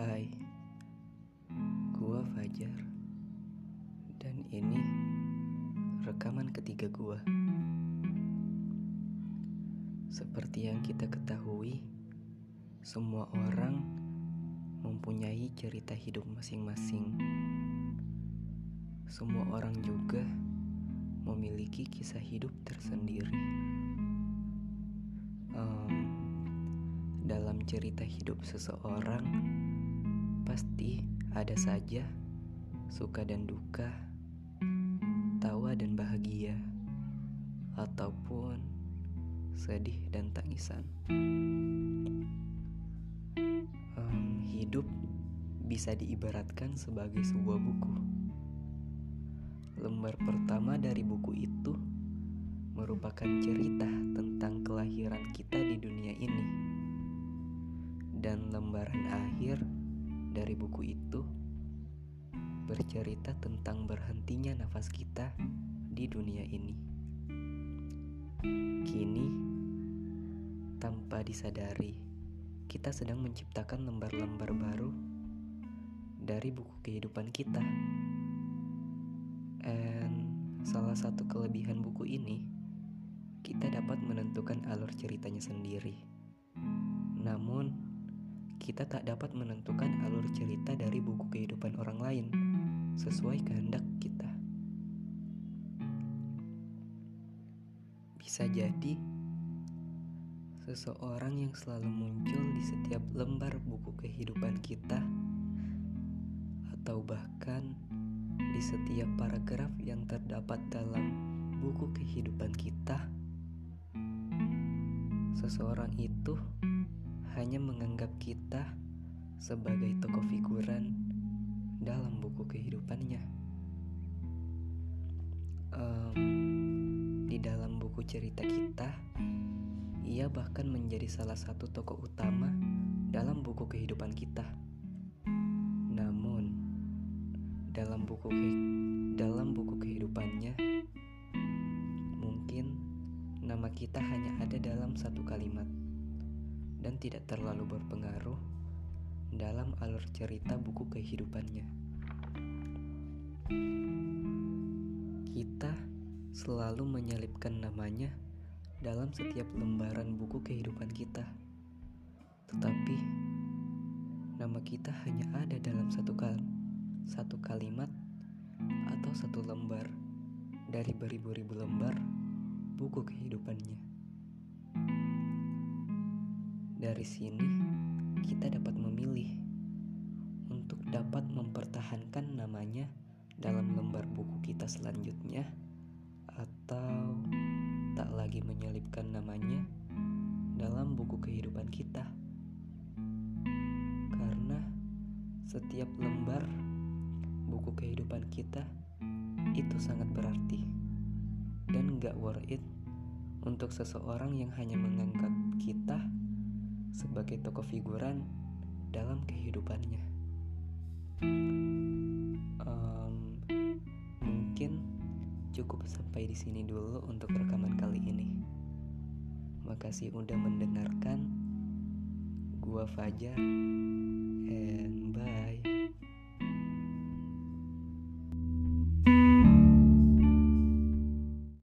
Hai, gua Fajar. Dan ini rekaman ketiga gua. Seperti yang kita ketahui Semua orang mempunyai cerita hidup masing-masing. Semua orang juga memiliki kisah hidup tersendiri. Dalam cerita hidup seseorang pasti ada saja suka dan duka, tawa dan bahagia, ataupun sedih dan tangisan. Um, hidup bisa diibaratkan sebagai sebuah buku. Lembar pertama dari buku itu merupakan cerita tentang kelahiran kita di dunia ini, dan lembaran akhir dari buku itu bercerita tentang berhentinya nafas kita di dunia ini. Kini, tanpa disadari, kita sedang menciptakan lembar-lembar baru dari buku kehidupan kita. And salah satu kelebihan buku ini, kita dapat menentukan alur ceritanya sendiri. Namun, kita tak dapat menentukan alur cerita dari buku kehidupan orang lain sesuai kehendak kita. Bisa jadi seseorang yang selalu muncul di setiap lembar buku kehidupan kita, atau bahkan di setiap paragraf yang terdapat dalam buku kehidupan kita. Seseorang itu hanya menganggap kita sebagai tokoh figuran dalam buku kehidupannya. Um, di dalam buku cerita kita ia bahkan menjadi salah satu tokoh utama dalam buku kehidupan kita. Namun, dalam buku dalam buku kehidupannya, mungkin nama kita hanya ada dalam satu kalimat dan tidak terlalu berpengaruh dalam alur cerita buku kehidupannya. Kita selalu menyelipkan namanya dalam setiap lembaran buku kehidupan kita. Tetapi nama kita hanya ada dalam satu kal satu kalimat atau satu lembar dari beribu-ribu lembar buku kehidupannya. Dari sini kita dapat memilih untuk dapat mempertahankan namanya dalam lembar buku kita selanjutnya atau tak lagi menyelipkan namanya dalam buku kehidupan kita. Karena setiap lembar buku kehidupan kita itu sangat berarti dan gak worth it untuk seseorang yang hanya menganggap kita sebagai tokoh figuran dalam kehidupannya. Um, mungkin cukup sampai di sini dulu untuk rekaman kali ini. Makasih udah mendengarkan. Gua Fajar.